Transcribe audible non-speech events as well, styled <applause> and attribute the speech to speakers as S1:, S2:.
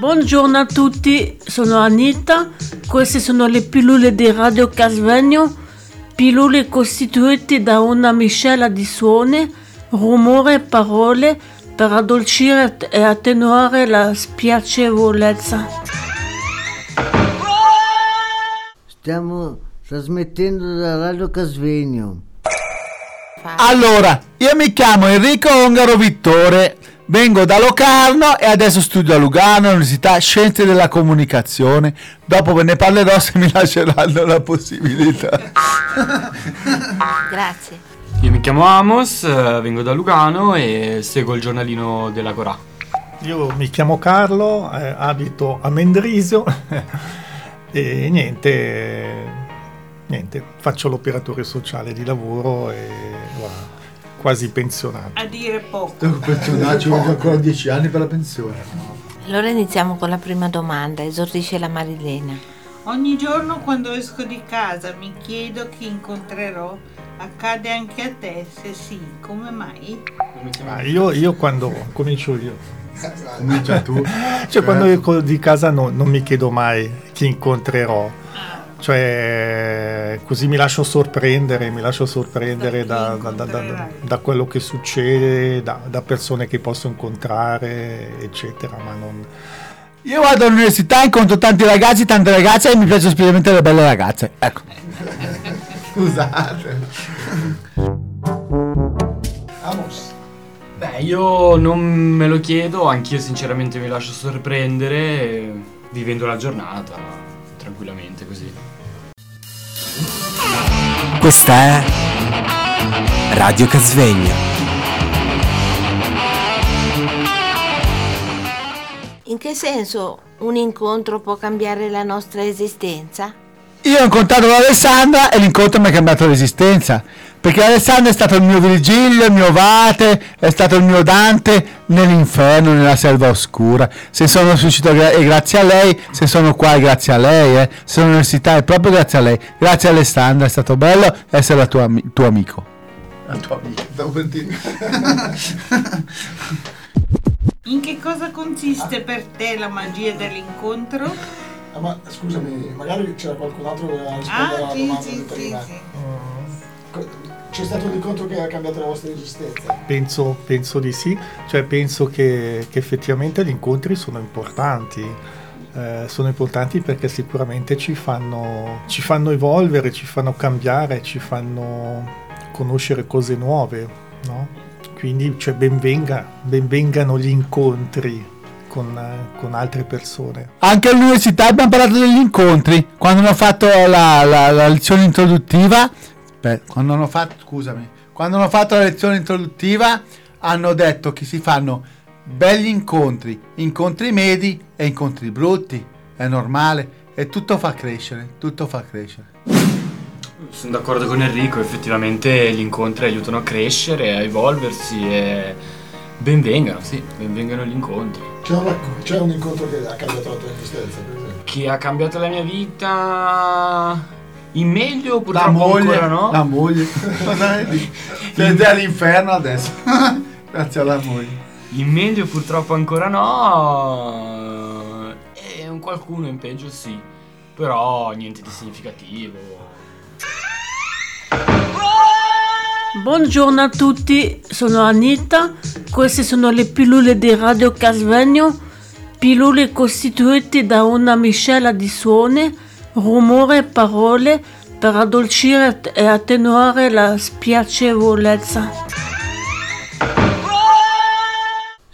S1: Buongiorno a tutti, sono Anita, queste sono le pillole di Radio Casvegno, pillole costituite da una miscela di suoni, rumore e parole per addolcire e attenuare la spiacevolezza.
S2: Stiamo trasmettendo da Radio Casvegno.
S3: Allora, io mi chiamo Enrico Ongaro Vittore, vengo da Locarno e adesso studio a Lugano, all'Università Scienze della Comunicazione. Dopo ve ne parlerò se mi lasceranno la possibilità. <laughs>
S4: Grazie.
S5: Io mi chiamo Amos, eh, vengo da Lugano e seguo il giornalino della Corà.
S6: Io mi chiamo Carlo, eh, abito a Mendrisio <laughs> e niente, niente, faccio l'operatore sociale di lavoro e guarda, quasi pensionato.
S7: A dire poco.
S3: ci vogliono ancora 10 anni per la pensione.
S4: Allora iniziamo con la prima domanda, esordisce la Marilena.
S7: Ogni giorno quando esco di casa mi chiedo chi incontrerò. Accade anche a te? Se sì, come mai?
S6: Ah, io, io quando comincio io,
S3: Comincia tu. <laughs>
S6: cioè quando esco di casa no- non mi chiedo mai chi incontrerò. Cioè, così mi lascio sorprendere, mi lascio sorprendere
S7: Da
S6: da, da- da- da-
S7: incontrerai.
S6: da quello che succede, da, da persone che posso incontrare, eccetera, ma non...
S3: Io vado all'università, incontro tanti ragazzi, tante ragazze e mi piacciono specialmente le belle ragazze. Ecco. <laughs> Scusate.
S5: Beh, io non me lo chiedo, anch'io sinceramente mi lascio sorprendere vivendo la giornata tranquillamente così.
S8: Questa è Radio Casvegno.
S4: In che senso un incontro può cambiare la nostra esistenza?
S3: Io ho incontrato Alessandra e l'incontro mi ha cambiato l'esistenza. Perché Alessandra è stato il mio Virgilio, il mio Vate, è stato il mio Dante nell'inferno, nella selva oscura. Se sono riuscito gra- è grazie a lei, se sono qua è grazie a lei, eh. se sono all'università è proprio grazie a lei. Grazie Alessandra, è stato bello essere la tua ami- tuo amico. La tua amica, per dire.
S7: In che cosa consiste per te la magia dell'incontro?
S9: Ah, ma scusami, magari c'era qualcun altro che voleva rispondere
S7: Ah,
S9: alla
S7: sì,
S9: domanda
S7: sì,
S9: di
S7: sì,
S9: prima.
S7: sì.
S9: Co- C'è stato un incontro che ha cambiato la vostra esistenza?
S6: Penso, penso di sì, cioè penso che, che effettivamente gli incontri sono importanti, Eh, sono importanti perché sicuramente ci fanno, ci fanno evolvere, ci fanno cambiare, ci fanno conoscere cose nuove, no? Quindi cioè, benvenga, benvengano gli incontri con, con altre persone.
S3: Anche all'università abbiamo parlato degli incontri. Quando hanno fatto la, la- la lezione introduttiva, beh, quando hanno fatto, scusami, quando hanno fatto la lezione introduttiva hanno detto che si fanno belli incontri, incontri medi e incontri brutti. È normale e tutto fa crescere, tutto fa crescere.
S5: Sono d'accordo con Enrico, effettivamente gli incontri aiutano a crescere, a evolversi e benvengano, sì, benvengano gli incontri.
S9: C'è un, c'è un incontro che ha cambiato la tua esistenza, per esempio?
S5: Che ha cambiato la mia vita in meglio
S3: La
S5: purtroppo
S3: moglie,
S5: ancora no?
S3: la moglie. <laughs> Siete all'inferno adesso. <laughs> Grazie alla moglie.
S5: In meglio purtroppo ancora no. E un qualcuno in peggio sì. Però niente di significativo.
S1: Buongiorno a tutti, sono Anita, queste sono le pillole di Radio Casvegno, pillole costituite da una miscela di suoni, rumore e parole per addolcire e attenuare la spiacevolezza.